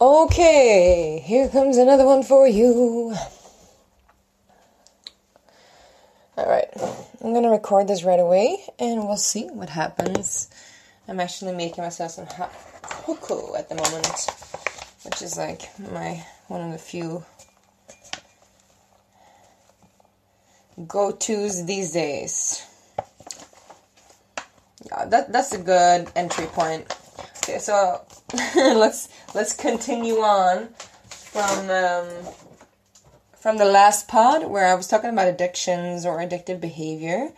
Okay, here comes another one for you. Alright, I'm gonna record this right away and we'll see what happens. I'm actually making myself some hot cocoa at the moment, which is like my one of the few go tos these days. Yeah, that that's a good entry point. Okay, so let's let's continue on from um, from the last pod where I was talking about addictions or addictive behavior,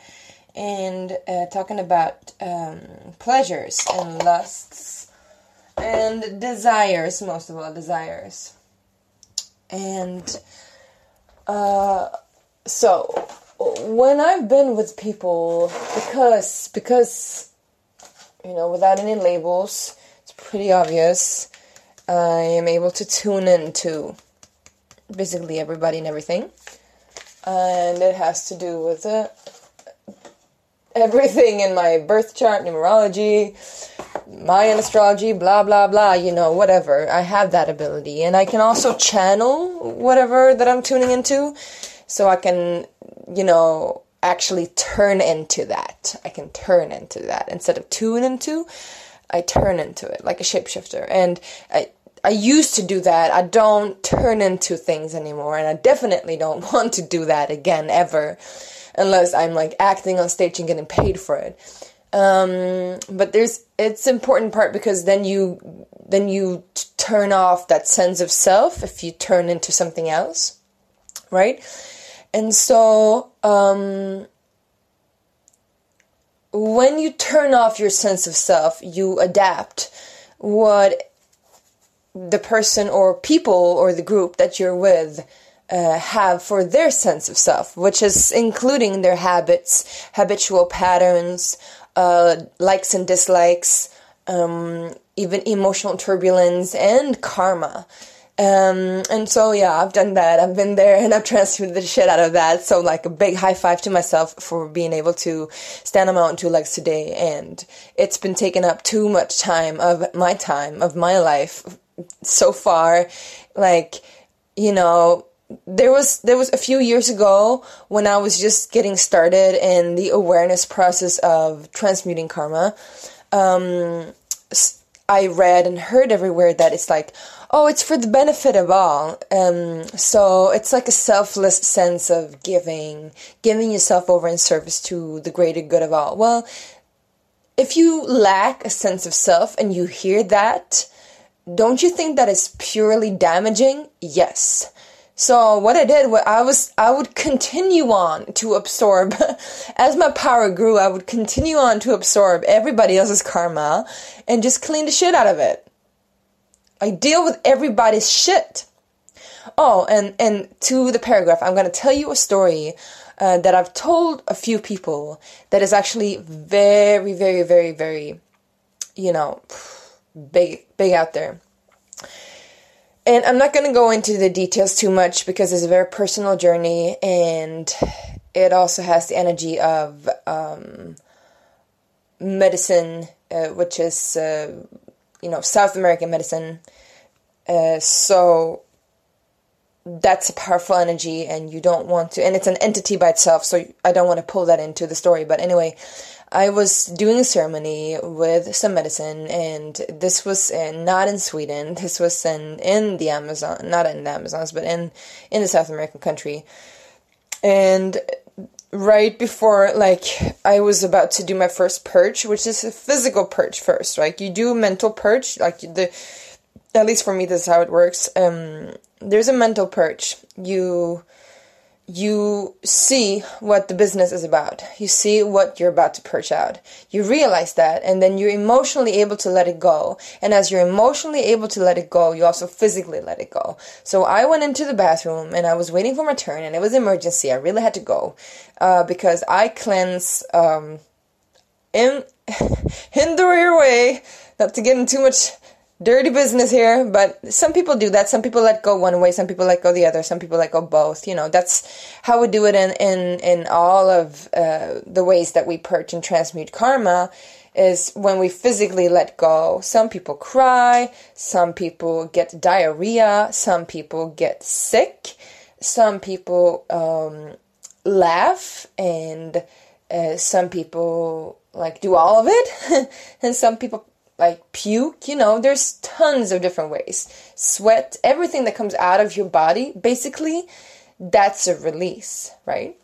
and uh, talking about um, pleasures and lusts and desires, most of all desires, and uh, so when I've been with people because because you know without any labels pretty obvious. I am able to tune into basically everybody and everything. And it has to do with uh, everything in my birth chart, numerology, Mayan astrology, blah, blah, blah, you know, whatever. I have that ability. And I can also channel whatever that I'm tuning into. So I can, you know, actually turn into that. I can turn into that instead of tune into. I turn into it like a shapeshifter. And I, I used to do that. I don't turn into things anymore, and I definitely don't want to do that again ever, unless I'm like acting on stage and getting paid for it. Um, but there's it's important part because then you then you turn off that sense of self if you turn into something else, right? And so um, when you turn off your sense of self, you adapt what the person or people or the group that you're with uh, have for their sense of self, which is including their habits, habitual patterns, uh, likes and dislikes, um, even emotional turbulence and karma. Um, and so yeah, I've done that. I've been there and I've transferred the shit out of that. So like a big high five to myself for being able to stand on my own two legs today. And it's been taking up too much time of my time, of my life so far. Like, you know, there was there was a few years ago when I was just getting started in the awareness process of transmuting karma. Um, I read and heard everywhere that it's like, oh, it's for the benefit of all. Um, so it's like a selfless sense of giving, giving yourself over in service to the greater good of all. Well, if you lack a sense of self and you hear that, don't you think that is purely damaging? Yes. So what I did, what I was, I would continue on to absorb, as my power grew, I would continue on to absorb everybody else's karma and just clean the shit out of it. I deal with everybody's shit. Oh, and, and to the paragraph, I'm going to tell you a story uh, that I've told a few people that is actually very, very, very, very, you know, big, big out there. And I'm not going to go into the details too much because it's a very personal journey and it also has the energy of um, medicine, uh, which is, uh, you know, South American medicine. Uh, so that's a powerful energy and you don't want to, and it's an entity by itself, so I don't want to pull that into the story. But anyway, I was doing a ceremony with some medicine, and this was in, not in Sweden. This was in in the Amazon, not in the Amazons, but in in the South American country. And right before, like, I was about to do my first purge, which is a physical purge first. Like, you do mental purge, like the. At least for me, this is how it works. Um, there's a mental purge. You you see what the business is about. You see what you're about to purge out. You realize that, and then you're emotionally able to let it go. And as you're emotionally able to let it go, you also physically let it go. So I went into the bathroom and I was waiting for my turn, and it was emergency. I really had to go uh, because I cleanse um, in hinder your way, not to get in too much dirty business here, but some people do that. Some people let go one way, some people let go the other, some people let go both. You know, that's how we do it in in in all of uh, the ways that we purge and transmute karma. Is when we physically let go. Some people cry, some people get diarrhea, some people get sick, some people um, laugh, and uh, some people like do all of it, and some people like puke, you know, there's tons of different ways. Sweat, everything that comes out of your body, basically, that's a release, right?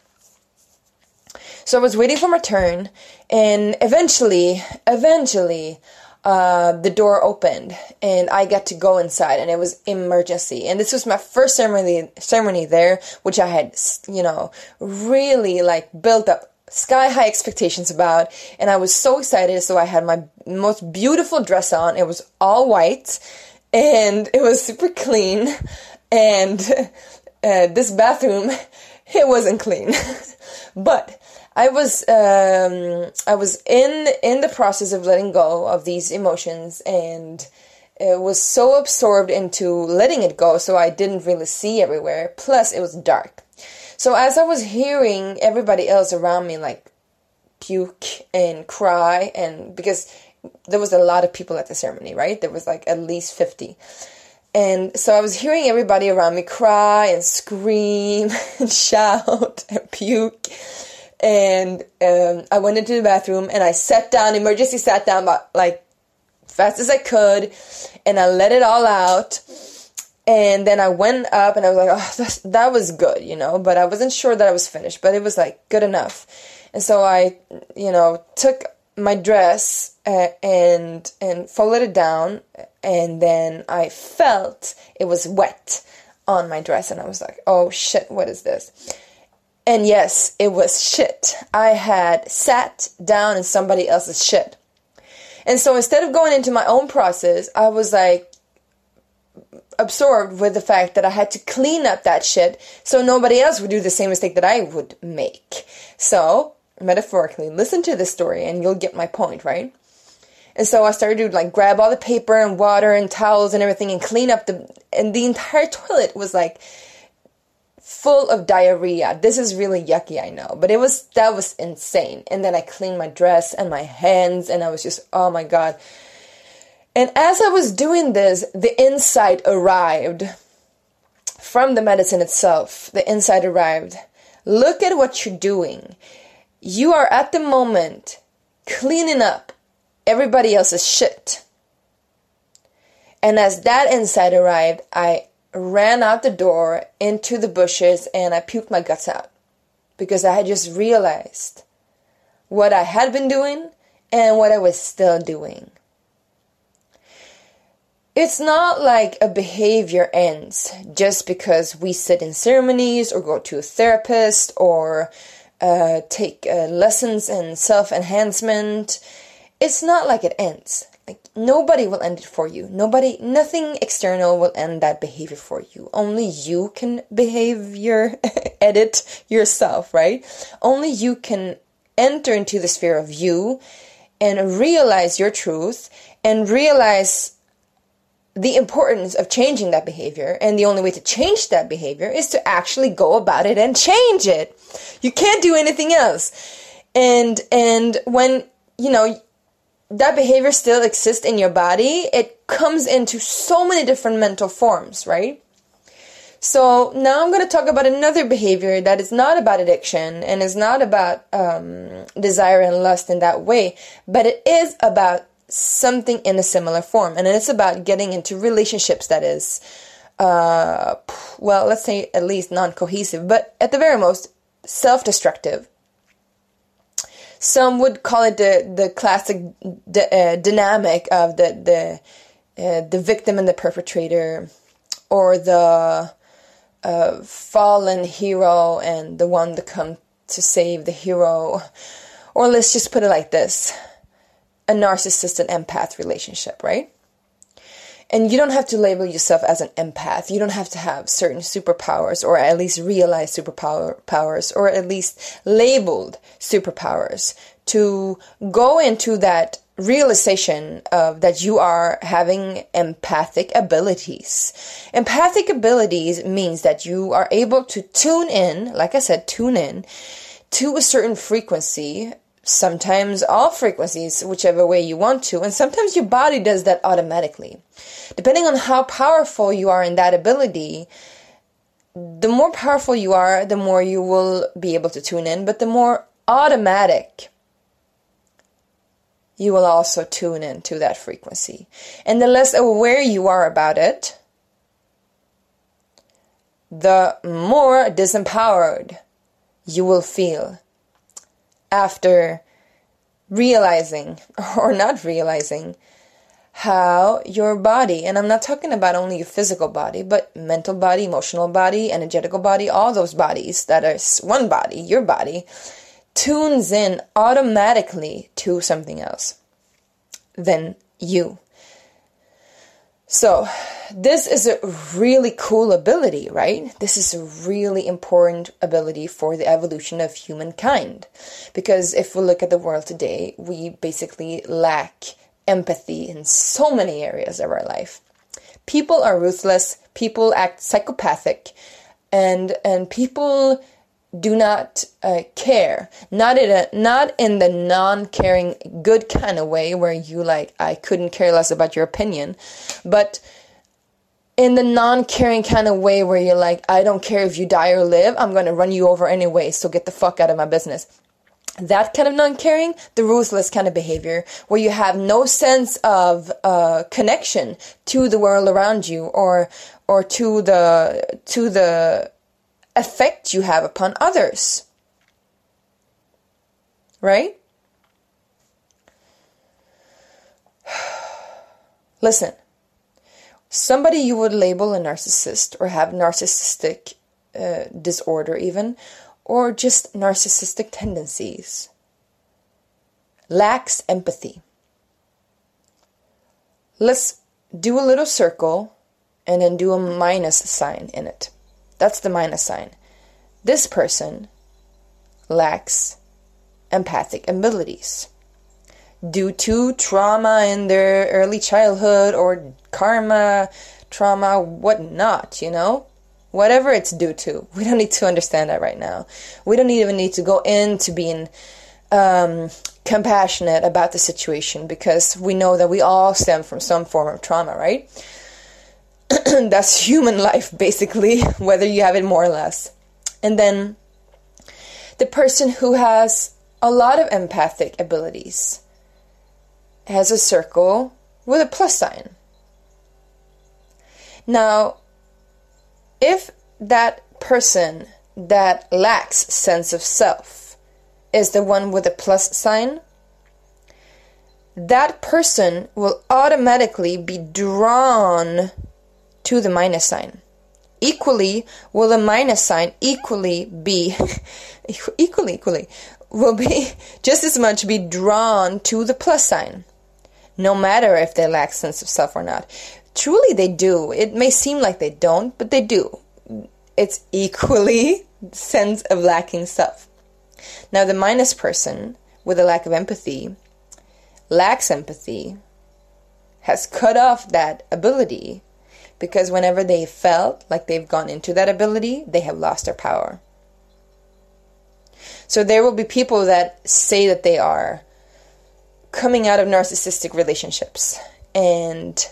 So I was waiting for my turn, and eventually, eventually, uh, the door opened, and I got to go inside, and it was emergency. And this was my first ceremony, ceremony there, which I had, you know, really like built up sky high expectations about and I was so excited so I had my most beautiful dress on. It was all white and it was super clean and uh, this bathroom it wasn't clean. But I was um, I was in in the process of letting go of these emotions and it was so absorbed into letting it go so I didn't really see everywhere. Plus it was dark so as I was hearing everybody else around me like puke and cry and because there was a lot of people at the ceremony, right? There was like at least 50. And so I was hearing everybody around me cry and scream and shout and puke. And um, I went into the bathroom and I sat down, emergency sat down but like fast as I could, and I let it all out and then I went up and I was like, oh, that was good, you know, but I wasn't sure that I was finished, but it was like good enough. And so I, you know, took my dress uh, and and folded it down, and then I felt it was wet on my dress, and I was like, oh shit, what is this? And yes, it was shit. I had sat down in somebody else's shit. And so instead of going into my own process, I was like, absorbed with the fact that I had to clean up that shit so nobody else would do the same mistake that I would make. So, metaphorically, listen to this story and you'll get my point, right? And so I started to like grab all the paper and water and towels and everything and clean up the and the entire toilet was like full of diarrhea. This is really yucky, I know, but it was that was insane. And then I cleaned my dress and my hands and I was just oh my god and as I was doing this, the insight arrived from the medicine itself. The insight arrived. Look at what you're doing. You are at the moment cleaning up everybody else's shit. And as that insight arrived, I ran out the door into the bushes and I puked my guts out because I had just realized what I had been doing and what I was still doing it's not like a behavior ends just because we sit in ceremonies or go to a therapist or uh, take uh, lessons in self enhancement. It's not like it ends. Like nobody will end it for you. Nobody, nothing external will end that behavior for you. Only you can behavior edit yourself, right? Only you can enter into the sphere of you and realize your truth and realize the importance of changing that behavior. And the only way to change that behavior is to actually go about it and change it. You can't do anything else. And, and when, you know, that behavior still exists in your body, it comes into so many different mental forms, right? So now I'm going to talk about another behavior that is not about addiction and is not about um, desire and lust in that way, but it is about something in a similar form. And it's about getting into relationships that is, uh, well, let's say at least non cohesive, but at the very most, self destructive. Some would call it the, the classic d- uh, dynamic of the, the, uh, the victim and the perpetrator, or the uh, fallen hero and the one to come to save the hero. Or let's just put it like this a narcissist and empath relationship, right? And you don't have to label yourself as an empath. You don't have to have certain superpowers or at least realize superpower powers or at least labeled superpowers to go into that realization of that you are having empathic abilities. Empathic abilities means that you are able to tune in, like I said, tune in to a certain frequency, sometimes all frequencies, whichever way you want to, and sometimes your body does that automatically. Depending on how powerful you are in that ability, the more powerful you are, the more you will be able to tune in, but the more automatic you will also tune in to that frequency. And the less aware you are about it, the more disempowered you will feel after realizing or not realizing how your body, and I'm not talking about only your physical body, but mental body, emotional body, energetical body, all those bodies that are one body, your body, tunes in automatically to something else than you. So, this is a really cool ability, right? This is a really important ability for the evolution of humankind. Because if we look at the world today, we basically lack empathy in so many areas of our life. People are ruthless, people act psychopathic, and and people do not uh, care. Not in a not in the non-caring good kind of way where you like i couldn't care less about your opinion but in the non-caring kind of way where you're like i don't care if you die or live i'm going to run you over anyway so get the fuck out of my business. That kind of non-caring the ruthless kind of behavior where you have no sense of uh, connection to the world around you or or to the to the effect you have upon others. Right? Listen, somebody you would label a narcissist or have narcissistic uh, disorder, even, or just narcissistic tendencies, lacks empathy. Let's do a little circle and then do a minus sign in it. That's the minus sign. This person lacks empathic abilities due to trauma in their early childhood or karma, trauma, whatnot, you know? Whatever it's due to. We don't need to understand that right now. We don't even need to go into being um, compassionate about the situation because we know that we all stem from some form of trauma, right? that's human life, basically, whether you have it more or less. And then the person who has a lot of empathic abilities has a circle with a plus sign. Now, if that person that lacks sense of self is the one with a plus sign, that person will automatically be drawn to the minus sign. Equally, will the minus sign equally be equally equally will be just as much be drawn to the plus sign, no matter if they lack sense of self or not. Truly, they do. It may seem like they don't, but they do. It's equally sense of lacking self. Now, the minus person with a lack of empathy lacks empathy, has cut off that ability because whenever they felt like they've gone into that ability, they have lost their power. So there will be people that say that they are coming out of narcissistic relationships and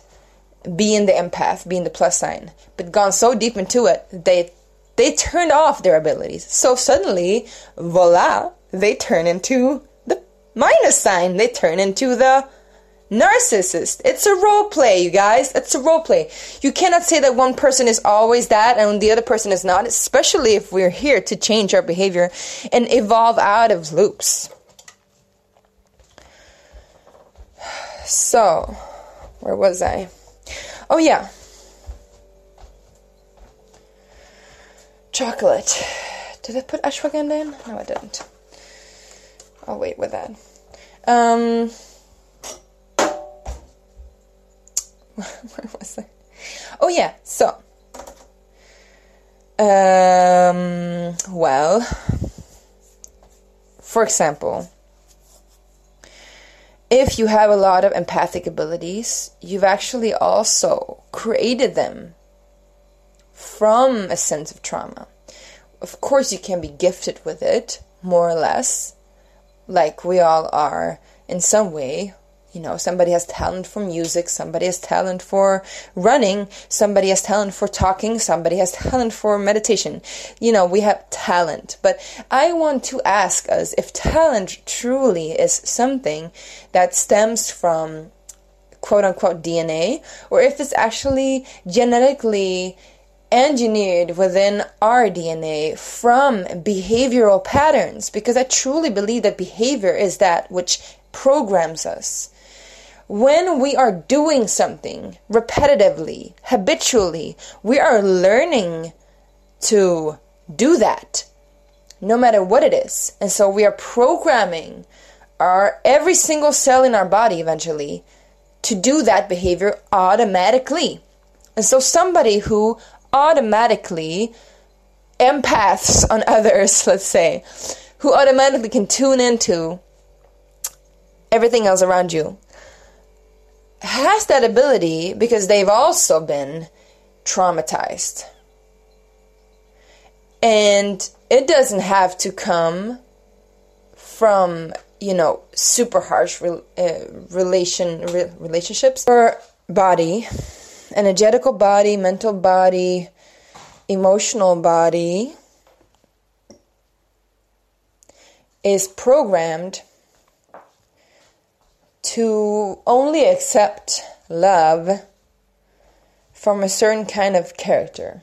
being the empath, being the plus sign, but gone so deep into it, they they turned off their abilities. So suddenly, voila, they turn into the minus sign. They turn into the narcissist. It's a role play, you guys. It's a role play. You cannot say that one person is always that and the other person is not, especially if we're here to change our behavior and evolve out of loops. So, where was I? Oh, yeah. Chocolate. Did I put ashwagandha in? No, I didn't. I'll wait with that. Um, where was I? Oh yeah, so um, well, for example, if you have a lot of empathic abilities, you've actually also created them from a sense of trauma. Of course, you can be gifted with it, more or less, like we all are in some way, you know, somebody has talent for music, somebody has talent for running, somebody has talent for talking, somebody has talent for meditation. You know, we have talent. But I want to ask us if talent truly is something that stems from quote unquote DNA, or if it's actually genetically engineered within our DNA from behavioral patterns because I truly believe that behavior is that which programs us when we are doing something repetitively, habitually, we are learning to do that no matter what it is. And so we are programming our every single cell in our body eventually to do that behavior automatically. And so somebody who automatically empaths on others, let's say, who automatically can tune into everything else around you has that ability because they've also been traumatized. And it doesn't have to come from, you know, super harsh re- uh, relation re- relationships. Your body, energetical body, mental body, emotional body is programmed to only accept love from a certain kind of character.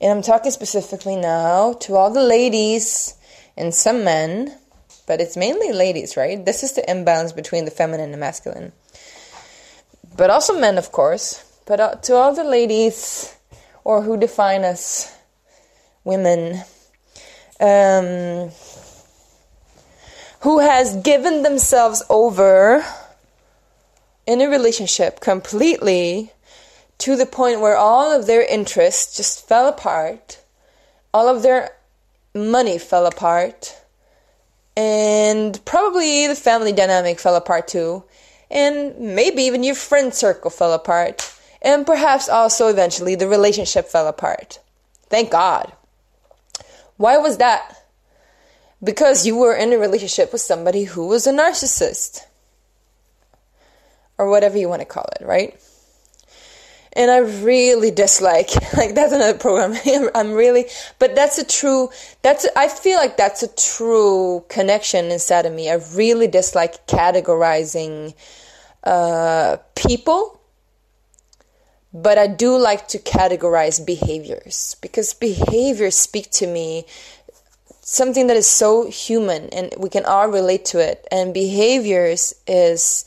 And I'm talking specifically now to all the ladies and some men, but it's mainly ladies, right? This is the imbalance between the feminine and masculine. But also men, of course. But uh, to all the ladies, or who define us women, um, who has given themselves over in a relationship completely to the point where all of their interests just fell apart, all of their money fell apart, and probably the family dynamic fell apart too, and maybe even your friend circle fell apart, and perhaps also eventually the relationship fell apart. Thank God. Why was that? Because you were in a relationship with somebody who was a narcissist or whatever you want to call it, right? And I really dislike like that's another program. I'm really, but that's a true. That's I feel like that's a true connection inside of me. I really dislike categorizing uh, people, but I do like to categorize behaviors because behaviors speak to me something that is so human and we can all relate to it. And behaviors is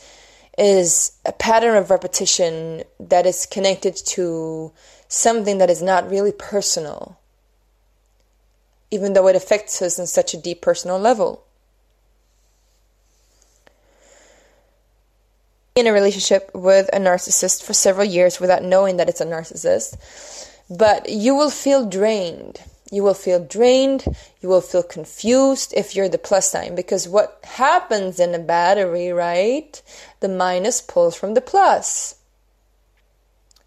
is a pattern of repetition that is connected to something that is not really personal even though it affects us in such a deep personal level. In a relationship with a narcissist for several years without knowing that it's a narcissist but you will feel drained you will feel drained, you will feel confused if you're the plus sign because what happens in a battery, right? The minus pulls from the plus.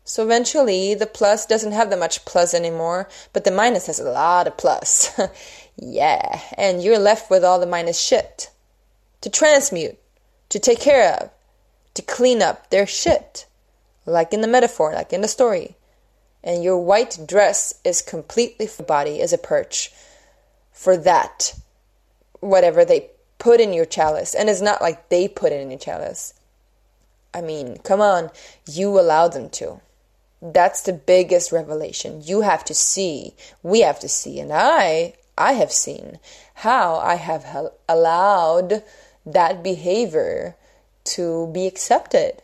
So eventually the plus doesn't have that much plus anymore, but the minus has a lot of plus. yeah, and you're left with all the minus shit to transmute, to take care of, to clean up their shit. Like in the metaphor, like in the story and your white dress is completely for body as a perch for that whatever they put in your chalice. And it's not like they put it in your chalice. I mean come on you allow them to. That's the biggest revelation. You have to see we have to see and i i have seen how i have allowed that behavior to be accepted.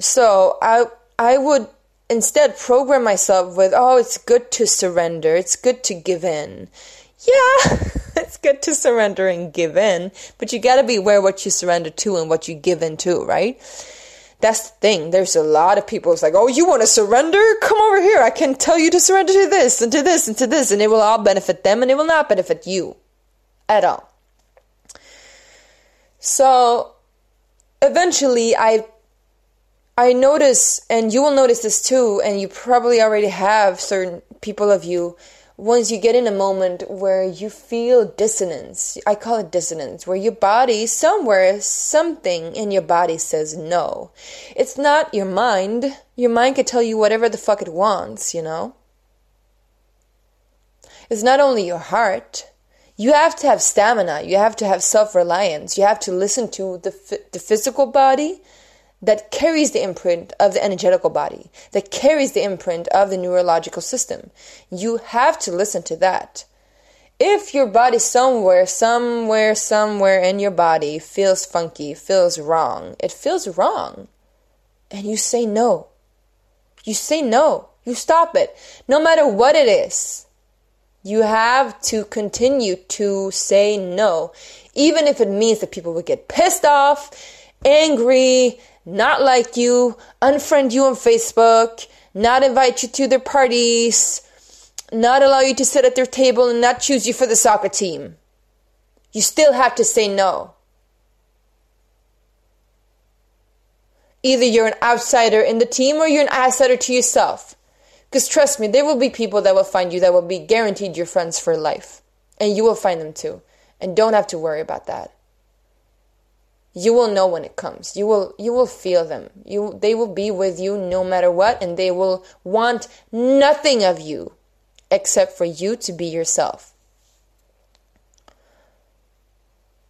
So i i would instead program myself with, oh, it's good to surrender, it's good to give in. Yeah, it's good to surrender and give in, but you gotta be aware what you surrender to and what you give in to, right? That's the thing. There's a lot of people. It's like, oh, you want to surrender? Come over here. I can tell you to surrender to this and to this and to this, and it will all benefit them and it will not benefit you. at all. So eventually I I notice and you will notice this too and you probably already have certain people of you once you get in a moment where you feel dissonance, I call it dissonance, where your body, somewhere, something in your body says no. It's not your mind. Your mind can tell you whatever the fuck it wants, you know? It's not only your heart. You have to have stamina. You have to have self reliance. You have to listen to the, the physical body that carries the imprint of the energetical body, that carries the imprint of the neurological system. You have to listen to that. If your body somewhere, somewhere, somewhere in your body feels funky, feels wrong, it feels wrong. And you say no. You say no. You stop it. No matter what it is. You have to continue to say no. Even if it means that people will get pissed off, angry, not like you, unfriend you on Facebook, not invite you to their parties, not allow you to sit at their table and not choose you for the soccer team. You still have to say no. Either you're an outsider in the team or you're an outsider to yourself. Because trust me, there will be people that will find you that will be guaranteed your friends for life. And you will find them too. And don't have to worry about that you will know when it comes. You will you will feel them. You they will be with you no matter what and they will want nothing of you except for you to be yourself.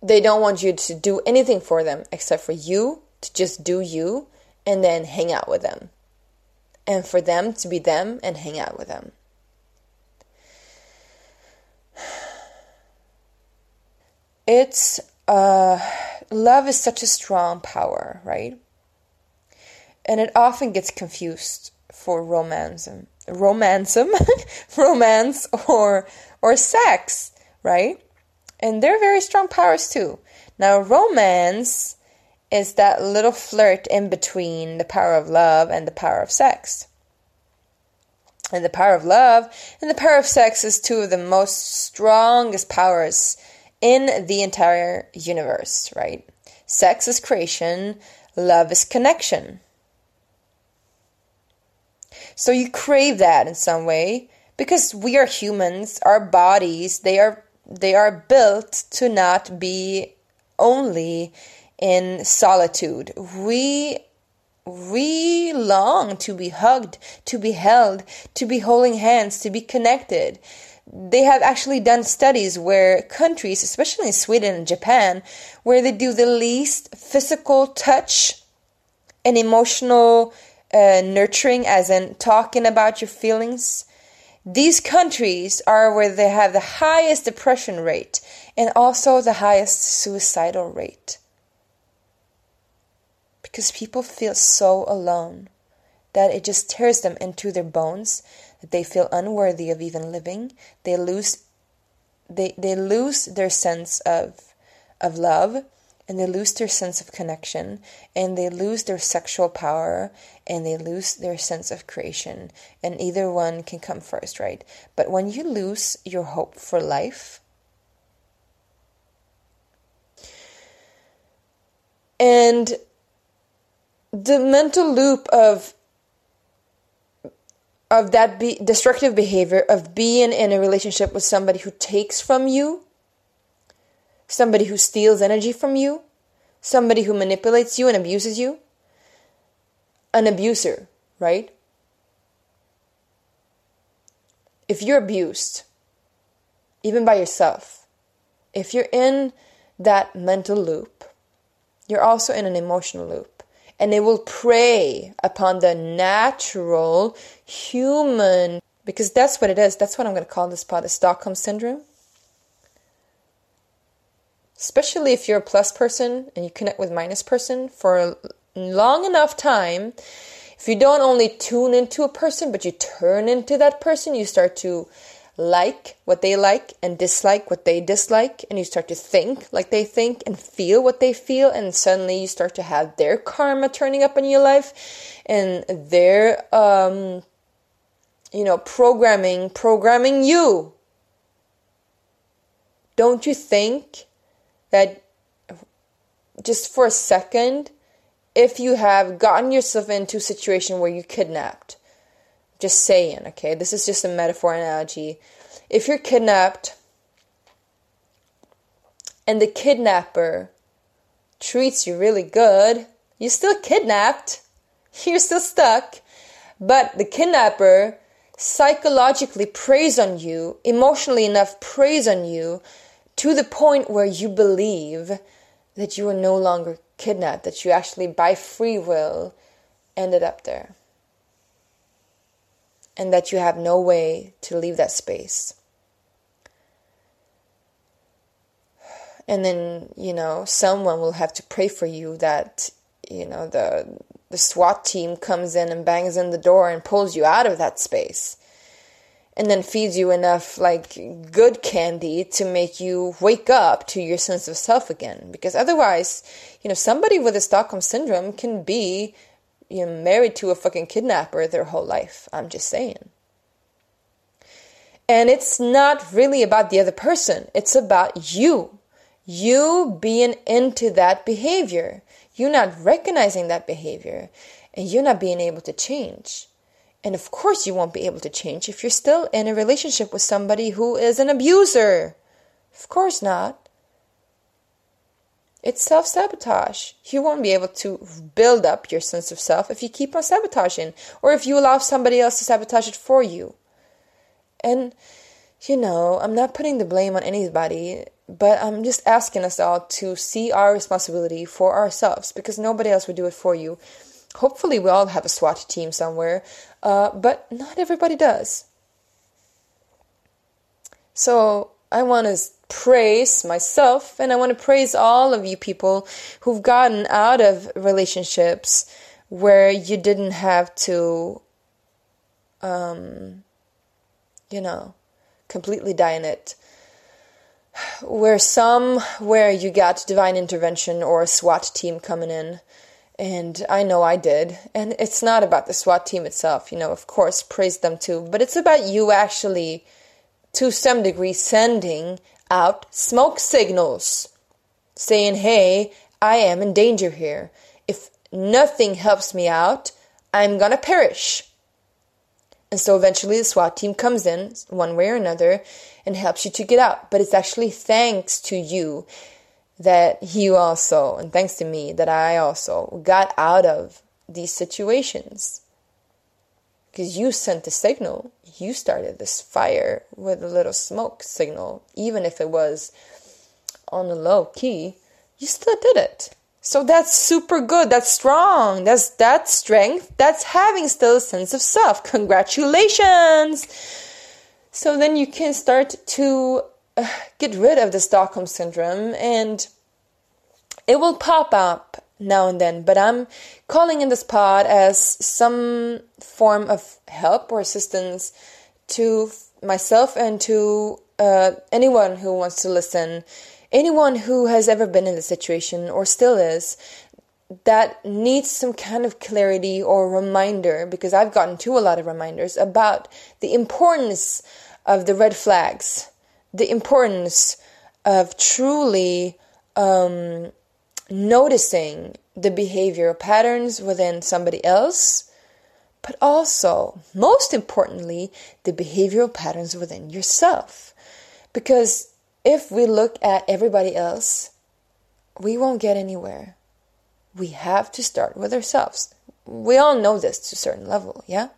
They don't want you to do anything for them except for you to just do you and then hang out with them. And for them to be them and hang out with them. It's uh love is such a strong power, right? And it often gets confused for romance, romance, romance, or or sex, right? And they're very strong powers too. Now, romance is that little flirt in between the power of love and the power of sex. And the power of love and the power of sex is two of the most strongest powers in the entire universe, right? Sex is creation, love is connection. So you crave that in some way because we are humans, our bodies, they are they are built to not be only in solitude. We we long to be hugged, to be held, to be holding hands, to be connected they have actually done studies where countries, especially in Sweden and Japan, where they do the least physical touch and emotional uh, nurturing, as in talking about your feelings. These countries are where they have the highest depression rate and also the highest suicidal rate. Because people feel so alone that it just tears them into their bones they feel unworthy of even living. They lose they they lose their sense of of love and they lose their sense of connection and they lose their sexual power and they lose their sense of creation and either one can come first right but when you lose your hope for life and the mental loop of of that be- destructive behavior of being in a relationship with somebody who takes from you, somebody who steals energy from you, somebody who manipulates you and abuses you, an abuser, right? If you're abused, even by yourself, if you're in that mental loop, you're also in an emotional loop and it will prey upon the natural human because that's what it is. That's what I'm going to call this part the Stockholm syndrome. Especially if you're a plus person and you connect with minus person for a long enough time, if you don't only tune into a person but you turn into that person, you start to like what they like and dislike what they dislike, and you start to think like they think and feel what they feel, and suddenly you start to have their karma turning up in your life and their, um, you know, programming, programming you. Don't you think that just for a second, if you have gotten yourself into a situation where you're kidnapped, just saying, okay, this is just a metaphor analogy. If you're kidnapped and the kidnapper treats you really good, you're still kidnapped, you're still stuck, but the kidnapper psychologically preys on you, emotionally enough preys on you to the point where you believe that you are no longer kidnapped, that you actually by free will ended up there. And that you have no way to leave that space. And then, you know, someone will have to pray for you that, you know, the the SWAT team comes in and bangs in the door and pulls you out of that space and then feeds you enough like good candy to make you wake up to your sense of self again because otherwise you know somebody with a stockholm syndrome can be you know married to a fucking kidnapper their whole life. I'm just saying. And it's not really about the other person. It's about you. You being into that behavior. You not recognizing that behavior and you not being able to change. And of course, you won't be able to change if you're still in a relationship with somebody who is an abuser. Of course not. It's self sabotage. You won't be able to build up your sense of self if you keep on sabotaging or if you allow somebody else to sabotage it for you. And, you know, I'm not putting the blame on anybody, but I'm just asking us all to see our responsibility for ourselves because nobody else would do it for you. Hopefully, we all have a SWAT team somewhere, uh, but not everybody does. So, I want to praise myself and I want to praise all of you people who've gotten out of relationships where you didn't have to, um, you know, completely die in it. Where some, where you got divine intervention or a SWAT team coming in and I know I did. And it's not about the SWAT team itself, you know, of course, praise them too, but it's about you actually, to some degree, sending out smoke signals saying, hey, I am in danger here. If nothing helps me out, I'm gonna perish. And so eventually the SWAT team comes in, one way or another, and helps you to get out. But it's actually thanks to you that you also, and thanks to me, that I also got out of these situations. Because you sent the signal, you started this fire with a little smoke signal, even if it was on the low key, you still did it. So that's super good. That's strong. That's that strength. That's having still a sense of self. Congratulations. So then you can start to uh, get rid of the Stockholm syndrome and it will pop up now and then, but I'm calling in this pod as some form of help or assistance to myself and to uh, anyone who wants to listen, anyone who has ever been in the situation or still is, that needs some kind of clarity or reminder, because I've gotten to a lot of reminders about the importance of the red flags the importance of truly um, noticing the behavioral patterns within somebody else, but also, most importantly, the behavioral patterns within yourself. Because if we look at everybody else, we won't get anywhere. We have to start with ourselves. We all know this to a certain level, yeah?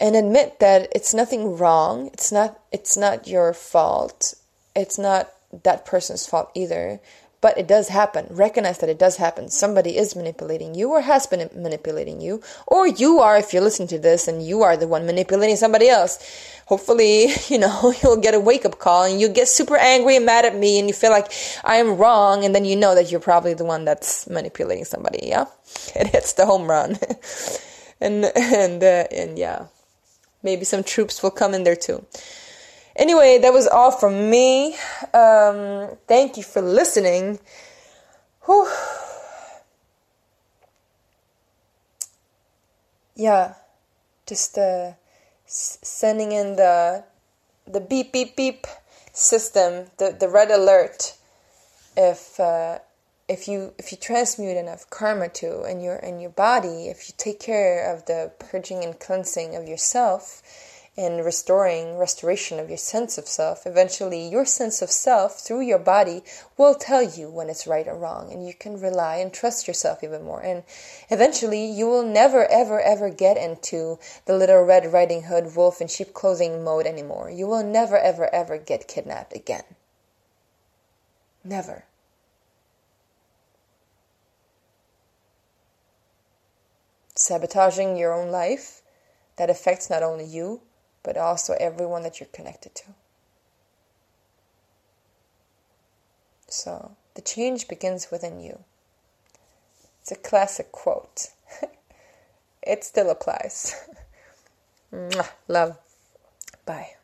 and admit that it's nothing wrong it's not it's not your fault it's not that person's fault either but it does happen. Recognize that it does happen. Somebody is manipulating you or has been manipulating you. Or you are if you're listening to this and you are the one manipulating somebody else. Hopefully you know you'll get a wake-up call and you get super angry and mad at me and you feel like i am wrong. And then you know that you're probably the one that's manipulating somebody. Yeah. It hits the home run. And and uh, and yeah. Maybe some troops will come in there too. Anyway, that was all from me. Um, thank you for listening. Whew. Yeah, just uh, s- sending in the the beep beep beep system, the, the red alert, if uh, if you if you transmute enough karma to in your in your body, if you take care of the purging and cleansing of yourself and restoring restoration of your sense of self, eventually your sense of self through your body will tell you when it's right or wrong and you can rely and trust yourself even more. And eventually you will never ever ever get into the little red riding hood wolf in sheep clothing mode anymore. You will never ever ever get kidnapped again. Never. sabotaging your own life that affects not only you, but also everyone that you're connected to. So, the change begins within you. It's a classic quote. it still applies. Love. Bye.